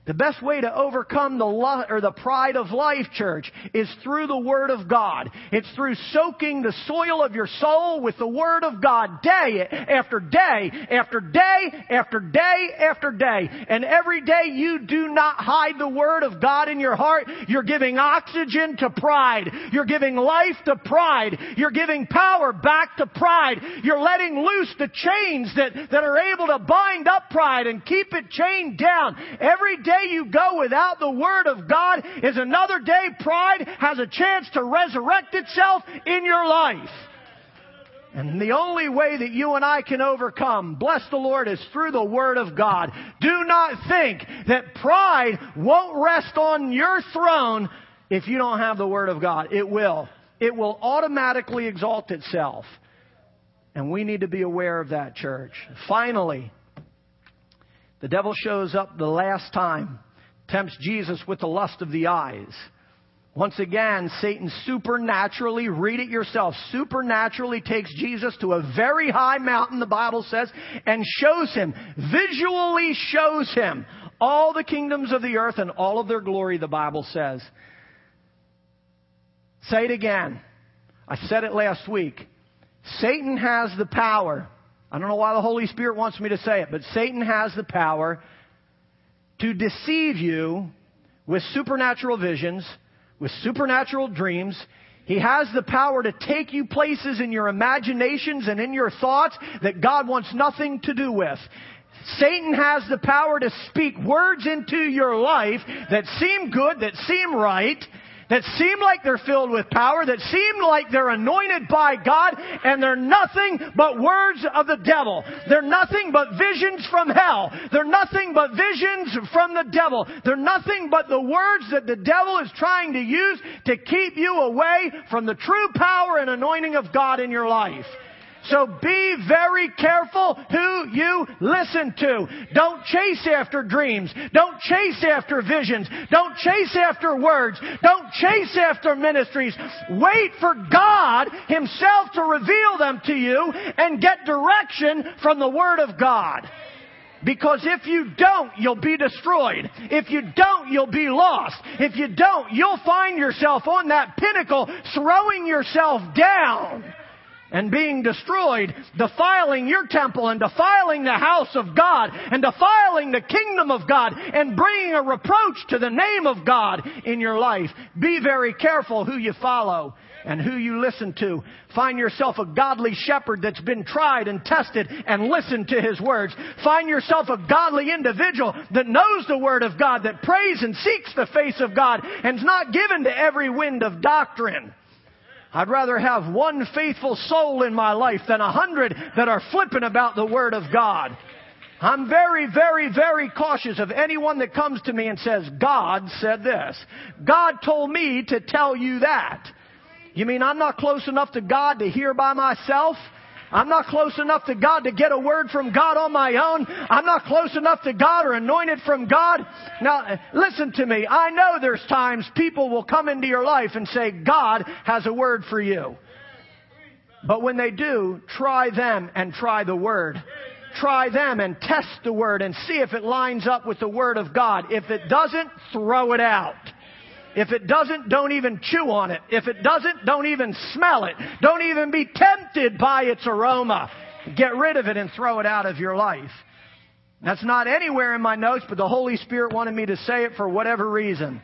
The best way to overcome the lo- or the pride of life, church, is through the Word of God. It's through soaking the soil of your soul with the Word of God day after day after day after day after day. And every day you do not hide the Word of God in your heart, you're giving oxygen to pride. You're giving life to pride. You're giving power back to pride. You're letting loose the chains that, that are able to bind up pride and keep it chained down. Every day day you go without the Word of God is another day pride has a chance to resurrect itself in your life. And the only way that you and I can overcome, bless the Lord, is through the Word of God. Do not think that pride won't rest on your throne if you don't have the Word of God. It will. It will automatically exalt itself. And we need to be aware of that, church. Finally, The devil shows up the last time, tempts Jesus with the lust of the eyes. Once again, Satan supernaturally, read it yourself, supernaturally takes Jesus to a very high mountain, the Bible says, and shows him, visually shows him all the kingdoms of the earth and all of their glory, the Bible says. Say it again. I said it last week. Satan has the power. I don't know why the Holy Spirit wants me to say it, but Satan has the power to deceive you with supernatural visions, with supernatural dreams. He has the power to take you places in your imaginations and in your thoughts that God wants nothing to do with. Satan has the power to speak words into your life that seem good, that seem right, that seem like they're filled with power, that seem like they're anointed by God, and they're nothing but words of the devil. They're nothing but visions from hell. They're nothing but visions from the devil. They're nothing but the words that the devil is trying to use to keep you away from the true power and anointing of God in your life. So be very careful who you listen to. Don't chase after dreams. Don't chase after visions. Don't chase after words. Don't chase after ministries. Wait for God Himself to reveal them to you and get direction from the Word of God. Because if you don't, you'll be destroyed. If you don't, you'll be lost. If you don't, you'll find yourself on that pinnacle throwing yourself down and being destroyed, defiling your temple and defiling the house of God and defiling the kingdom of God and bringing a reproach to the name of God in your life. Be very careful who you follow and who you listen to. Find yourself a godly shepherd that's been tried and tested and listen to his words. Find yourself a godly individual that knows the word of God, that prays and seeks the face of God and is not given to every wind of doctrine. I'd rather have one faithful soul in my life than a hundred that are flipping about the Word of God. I'm very, very, very cautious of anyone that comes to me and says, God said this. God told me to tell you that. You mean I'm not close enough to God to hear by myself? I'm not close enough to God to get a word from God on my own. I'm not close enough to God or anointed from God. Now, listen to me. I know there's times people will come into your life and say, God has a word for you. But when they do, try them and try the word. Try them and test the word and see if it lines up with the word of God. If it doesn't, throw it out. If it doesn't, don't even chew on it. If it doesn't, don't even smell it. Don't even be tempted by its aroma. Get rid of it and throw it out of your life. That's not anywhere in my notes, but the Holy Spirit wanted me to say it for whatever reason.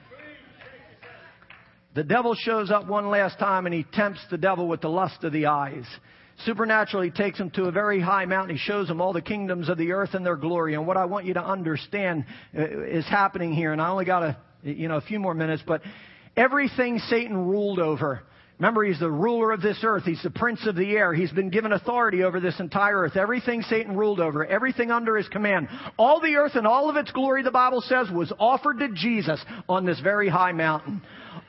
The devil shows up one last time and he tempts the devil with the lust of the eyes. Supernaturally he takes him to a very high mountain. He shows him all the kingdoms of the earth and their glory. And what I want you to understand uh, is happening here, and I only got a you know, a few more minutes, but everything Satan ruled over. Remember, he's the ruler of this earth. He's the prince of the air. He's been given authority over this entire earth. Everything Satan ruled over, everything under his command. All the earth and all of its glory, the Bible says, was offered to Jesus on this very high mountain.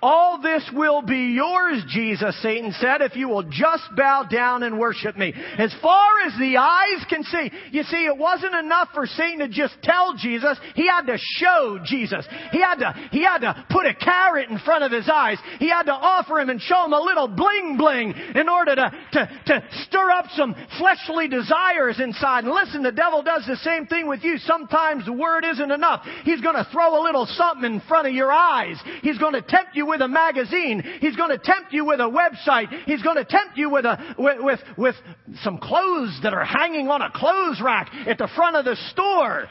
All this will be yours, Jesus, Satan said, if you will just bow down and worship me. As far as the eyes can see. You see, it wasn't enough for Satan to just tell Jesus. He had to show Jesus. He had to, he had to put a carrot in front of his eyes. He had to offer him and show him a little bling bling in order to, to, to stir up some fleshly desires inside. And listen, the devil does the same thing with you. Sometimes the word isn't enough. He's going to throw a little something in front of your eyes. He's going to tempt you with a magazine. He's going to tempt you with a website. He's going to tempt you with a, with, with, with some clothes that are hanging on a clothes rack at the front of the store.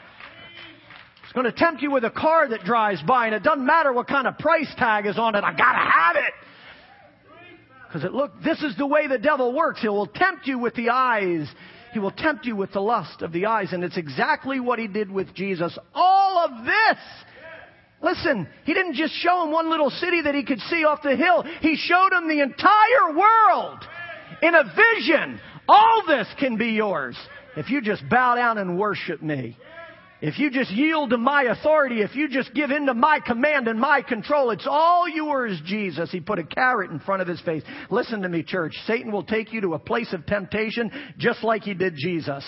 He's going to tempt you with a car that drives by and it doesn't matter what kind of price tag is on it. I gotta have it. Because it look, this is the way the devil works. He will tempt you with the eyes. He will tempt you with the lust of the eyes. And it's exactly what he did with Jesus. All of this Listen, he didn't just show him one little city that he could see off the hill. He showed him the entire world in a vision. All this can be yours if you just bow down and worship me. If you just yield to my authority, if you just give in to my command and my control, it's all yours, Jesus. He put a carrot in front of his face. Listen to me, church. Satan will take you to a place of temptation just like he did Jesus.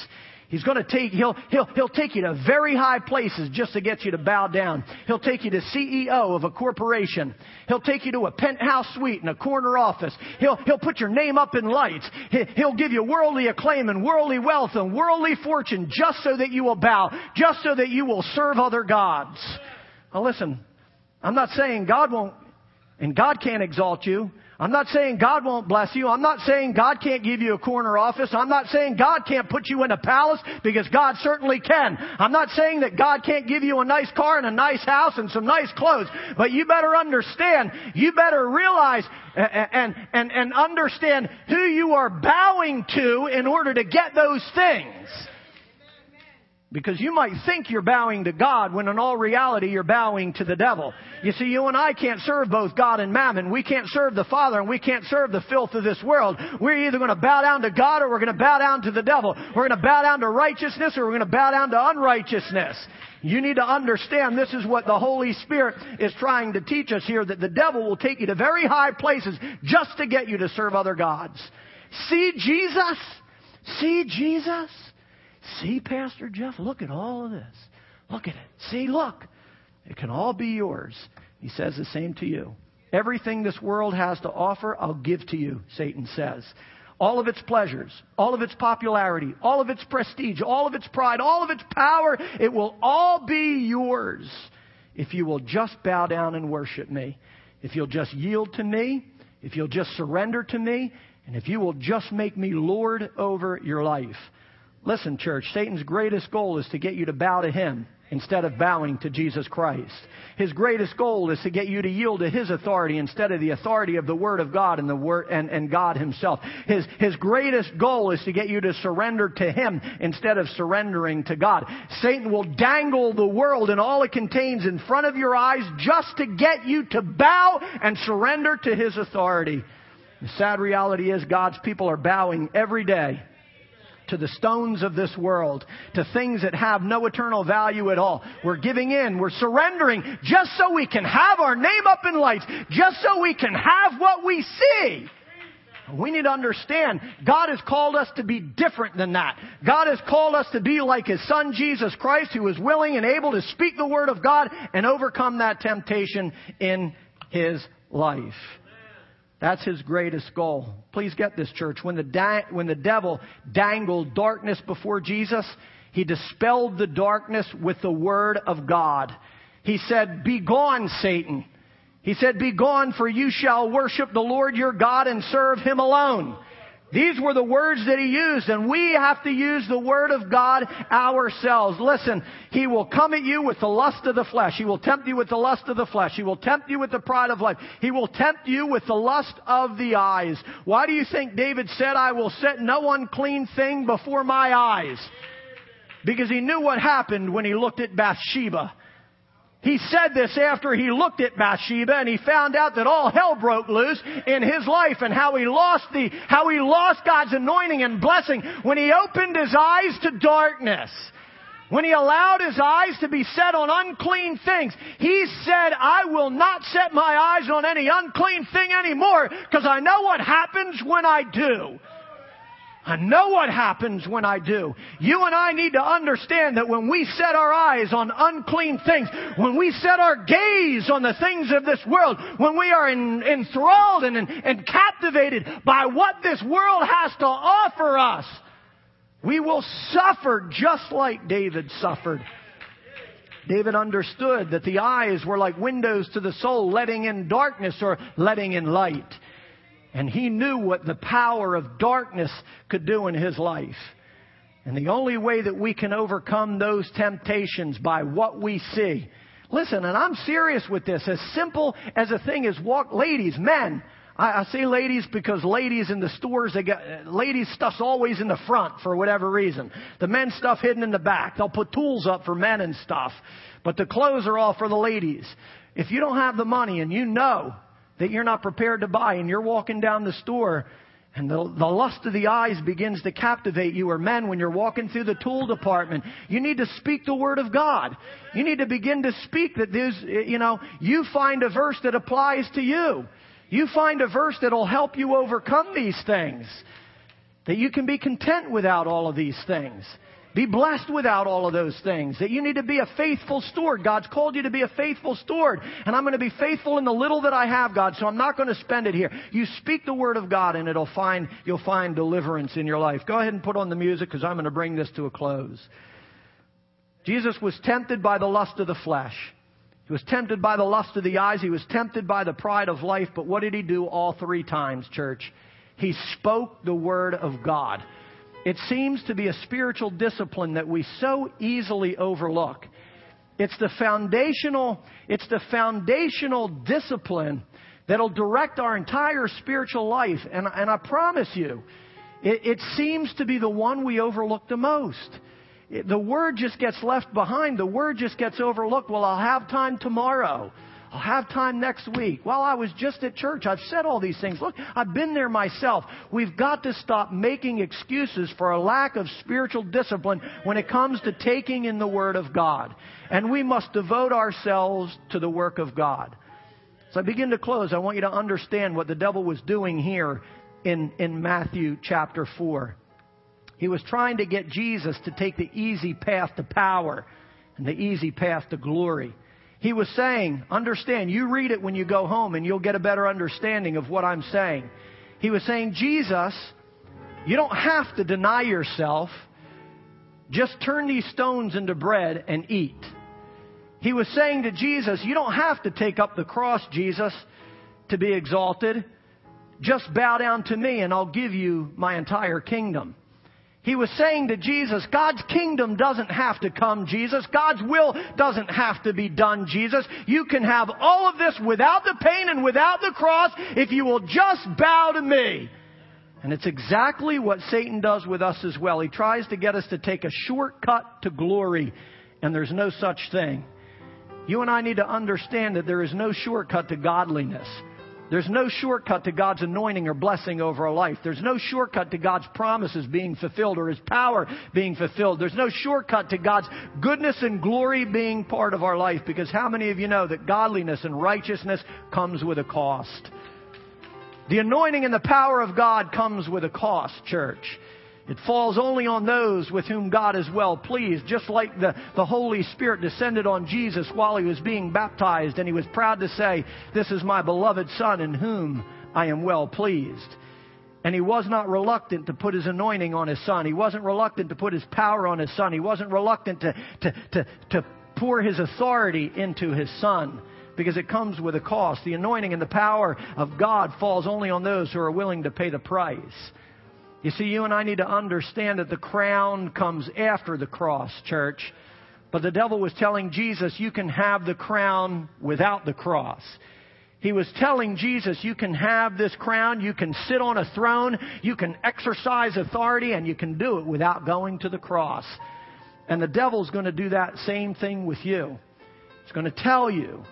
He's going to take, he'll, he'll, he'll take you to very high places just to get you to bow down. He'll take you to CEO of a corporation. He'll take you to a penthouse suite in a corner office. He'll, he'll put your name up in lights. He'll give you worldly acclaim and worldly wealth and worldly fortune just so that you will bow, just so that you will serve other gods. Now listen, I'm not saying God won't, and God can't exalt you. I'm not saying God won't bless you. I'm not saying God can't give you a corner office. I'm not saying God can't put you in a palace because God certainly can. I'm not saying that God can't give you a nice car and a nice house and some nice clothes. But you better understand, you better realize and, and, and understand who you are bowing to in order to get those things. Because you might think you're bowing to God when in all reality you're bowing to the devil. You see, you and I can't serve both God and mammon. We can't serve the Father and we can't serve the filth of this world. We're either going to bow down to God or we're going to bow down to the devil. We're going to bow down to righteousness or we're going to bow down to unrighteousness. You need to understand this is what the Holy Spirit is trying to teach us here, that the devil will take you to very high places just to get you to serve other gods. See Jesus? See Jesus? See, Pastor Jeff, look at all of this. Look at it. See, look. It can all be yours. He says the same to you. Everything this world has to offer, I'll give to you, Satan says. All of its pleasures, all of its popularity, all of its prestige, all of its pride, all of its power, it will all be yours if you will just bow down and worship me. If you'll just yield to me, if you'll just surrender to me, and if you will just make me Lord over your life. Listen, church, Satan's greatest goal is to get you to bow to him instead of bowing to Jesus Christ. His greatest goal is to get you to yield to His authority instead of the authority of the Word of God and the Word and, and God Himself. His, His greatest goal is to get you to surrender to Him instead of surrendering to God. Satan will dangle the world and all it contains in front of your eyes just to get you to bow and surrender to His authority. The sad reality is God's people are bowing every day to the stones of this world, to things that have no eternal value at all. We're giving in, we're surrendering just so we can have our name up in lights, just so we can have what we see. We need to understand God has called us to be different than that. God has called us to be like His Son Jesus Christ who is willing and able to speak the Word of God and overcome that temptation in His life. That's his greatest goal. Please get this, church. When the, da- when the devil dangled darkness before Jesus, he dispelled the darkness with the word of God. He said, Be gone, Satan. He said, Be gone, for you shall worship the Lord your God and serve him alone. These were the words that he used, and we have to use the word of God ourselves. Listen, he will come at you with the lust of the flesh. He will tempt you with the lust of the flesh. He will tempt you with the pride of life. He will tempt you with the lust of the eyes. Why do you think David said, I will set no unclean thing before my eyes? Because he knew what happened when he looked at Bathsheba. He said this after he looked at Bathsheba and he found out that all hell broke loose in his life and how he lost the, how he lost God's anointing and blessing when he opened his eyes to darkness. When he allowed his eyes to be set on unclean things, he said, I will not set my eyes on any unclean thing anymore because I know what happens when I do. I know what happens when I do. You and I need to understand that when we set our eyes on unclean things, when we set our gaze on the things of this world, when we are in, enthralled and, and captivated by what this world has to offer us, we will suffer just like David suffered. David understood that the eyes were like windows to the soul, letting in darkness or letting in light. And he knew what the power of darkness could do in his life. And the only way that we can overcome those temptations by what we see. Listen, and I'm serious with this. As simple as a thing as walk, ladies, men. I, I say ladies because ladies in the stores, they got, ladies stuff's always in the front for whatever reason. The men's stuff hidden in the back. They'll put tools up for men and stuff. But the clothes are all for the ladies. If you don't have the money and you know that you're not prepared to buy and you're walking down the store and the, the lust of the eyes begins to captivate you or men when you're walking through the tool department. You need to speak the word of god. You need to begin to speak that there's you know you find a verse that applies to you. You find a verse that'll help you overcome these things. That you can be content without all of these things be blessed without all of those things. That you need to be a faithful steward. God's called you to be a faithful steward. And I'm going to be faithful in the little that I have, God, so I'm not going to spend it here. You speak the word of God and it'll find, you'll find deliverance in your life. Go ahead and put on the music because I'm going to bring this to a close. Jesus was tempted by the lust of the flesh. He was tempted by the lust of the eyes. He was tempted by the pride of life. But what did he do all three times, church? He spoke the word of God. It seems to be a spiritual discipline that we so easily overlook. It's the foundational, it's the foundational discipline that'll direct our entire spiritual life. And, and I promise you, it, it seems to be the one we overlook the most. It, the word just gets left behind. The word just gets overlooked. Well, I'll have time tomorrow. I'll have time next week. Well, I was just at church. I've said all these things. Look, I've been there myself. We've got to stop making excuses for a lack of spiritual discipline when it comes to taking in the Word of God. And we must devote ourselves to the work of God. So I begin to close. I want you to understand what the devil was doing here in, in Matthew chapter 4. He was trying to get Jesus to take the easy path to power and the easy path to glory. He was saying, understand, you read it when you go home and you'll get a better understanding of what I'm saying. He was saying, Jesus, you don't have to deny yourself. Just turn these stones into bread and eat. He was saying to Jesus, you don't have to take up the cross, Jesus, to be exalted. Just bow down to me and I'll give you my entire kingdom. He was saying to Jesus, God's kingdom doesn't have to come, Jesus. God's will doesn't have to be done, Jesus. You can have all of this without the pain and without the cross if you will just bow to me. And it's exactly what Satan does with us as well. He tries to get us to take a shortcut to glory, and there's no such thing. You and I need to understand that there is no shortcut to godliness. There's no shortcut to God's anointing or blessing over a life. There's no shortcut to God's promises being fulfilled or His power being fulfilled. There's no shortcut to God's goodness and glory being part of our life because how many of you know that godliness and righteousness comes with a cost? The anointing and the power of God comes with a cost, church. It falls only on those with whom God is well pleased, just like the, the Holy Spirit descended on Jesus while he was being baptized, and he was proud to say, This is my beloved Son in whom I am well pleased. And he was not reluctant to put his anointing on his son. He wasn't reluctant to put his power on his son. He wasn't reluctant to, to, to, to pour his authority into his son because it comes with a cost. The anointing and the power of God falls only on those who are willing to pay the price. You see, you and I need to understand that the crown comes after the cross, church. But the devil was telling Jesus, you can have the crown without the cross. He was telling Jesus, you can have this crown, you can sit on a throne, you can exercise authority, and you can do it without going to the cross. And the devil's going to do that same thing with you. He's going to tell you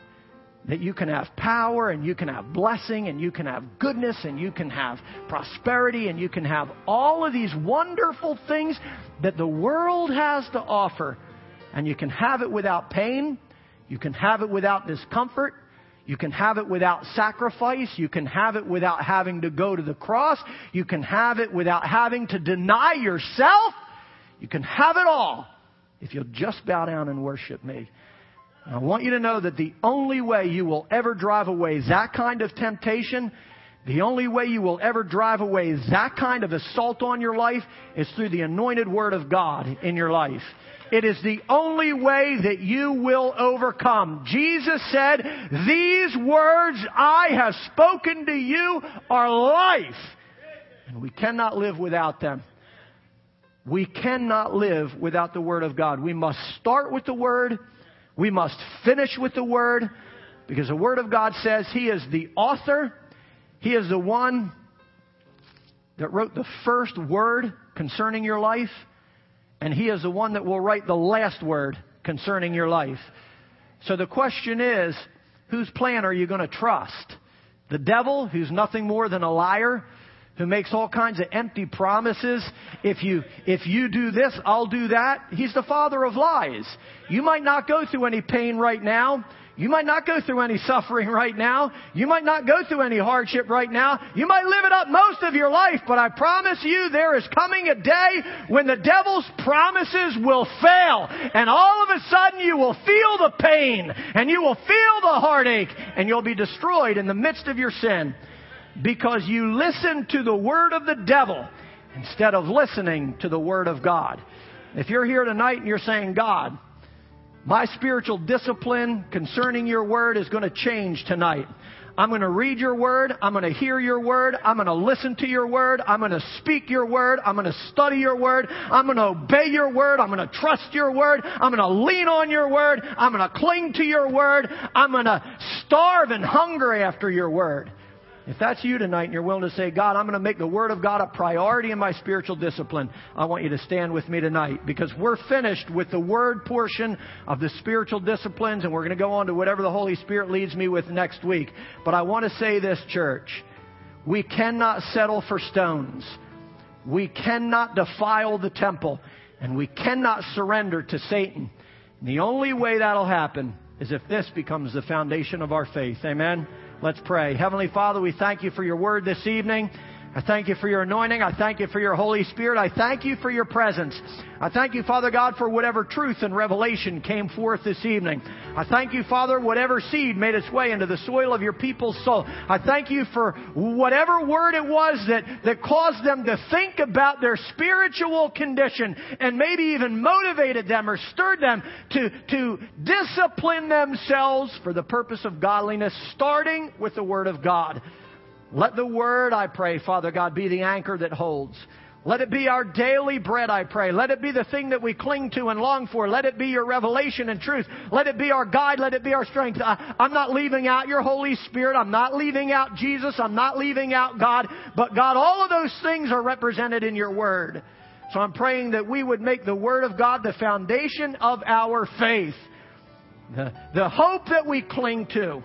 that you can have power and you can have blessing and you can have goodness and you can have prosperity and you can have all of these wonderful things that the world has to offer. And you can have it without pain. You can have it without discomfort. You can have it without sacrifice. You can have it without having to go to the cross. You can have it without having to deny yourself. You can have it all if you'll just bow down and worship me. I want you to know that the only way you will ever drive away that kind of temptation, the only way you will ever drive away that kind of assault on your life is through the anointed Word of God in your life. It is the only way that you will overcome. Jesus said, these words I have spoken to you are life. And we cannot live without them. We cannot live without the Word of God. We must start with the Word we must finish with the Word because the Word of God says He is the author. He is the one that wrote the first word concerning your life. And He is the one that will write the last word concerning your life. So the question is, whose plan are you going to trust? The devil, who's nothing more than a liar, who makes all kinds of empty promises. If you, if you do this, I'll do that. He's the father of lies. You might not go through any pain right now. You might not go through any suffering right now. You might not go through any hardship right now. You might live it up most of your life, but I promise you there is coming a day when the devil's promises will fail. And all of a sudden you will feel the pain and you will feel the heartache and you'll be destroyed in the midst of your sin because you listen to the word of the devil instead of listening to the word of God. If you're here tonight and you're saying, God, my spiritual discipline concerning your word is going to change tonight. I'm going to read your word. I'm going to hear your word. I'm going to listen to your word. I'm going to speak your word. I'm going to study your word. I'm going to obey your word. I'm going to trust your word. I'm going to lean on your word. I'm going to cling to your word. I'm going to starve and hunger after your word. If that's you tonight and you're willing to say, God, I'm going to make the Word of God a priority in my spiritual discipline, I want you to stand with me tonight because we're finished with the Word portion of the spiritual disciplines and we're going to go on to whatever the Holy Spirit leads me with next week. But I want to say this, church. We cannot settle for stones. We cannot defile the temple. And we cannot surrender to Satan. And the only way that'll happen is if this becomes the foundation of our faith. Amen. Let's pray. Heavenly Father, we thank you for your word this evening. I thank you for your anointing. I thank you for your Holy Spirit. I thank you for your presence. I thank you, Father God, for whatever truth and revelation came forth this evening. I thank you, Father, whatever seed made its way into the soil of your people's soul. I thank you for whatever word it was that, that caused them to think about their spiritual condition and maybe even motivated them or stirred them to, to discipline themselves for the purpose of godliness, starting with the Word of God. Let the Word, I pray, Father God, be the anchor that holds. Let it be our daily bread, I pray. Let it be the thing that we cling to and long for. Let it be your revelation and truth. Let it be our guide. Let it be our strength. I, am not leaving out your Holy Spirit. I'm not leaving out Jesus. I'm not leaving out God. But God, all of those things are represented in your Word. So I'm praying that we would make the Word of God the foundation of our faith. The, the hope that we cling to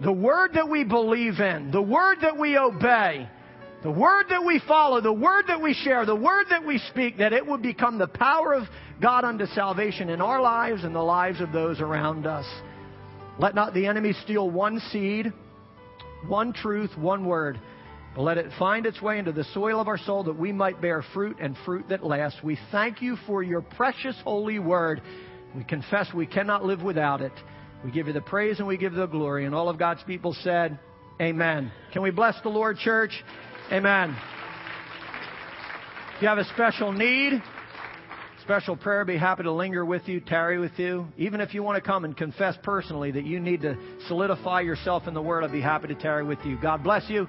the word that we believe in, the word that we obey, the word that we follow, the word that we share, the word that we speak, that it would become the power of God unto salvation in our lives and the lives of those around us. Let not the enemy steal one seed, one truth, one word, but let it find its way into the soil of our soul that we might bear fruit and fruit that lasts. We thank you for your precious holy word. We confess we cannot live without it. We give you the praise and we give you the glory. And all of God's people said, Amen. Can we bless the Lord, church? Amen. If you have a special need, special prayer, be happy to linger with you, tarry with you. Even if you want to come and confess personally that you need to solidify yourself in the Word, I'd be happy to tarry with you. God bless you.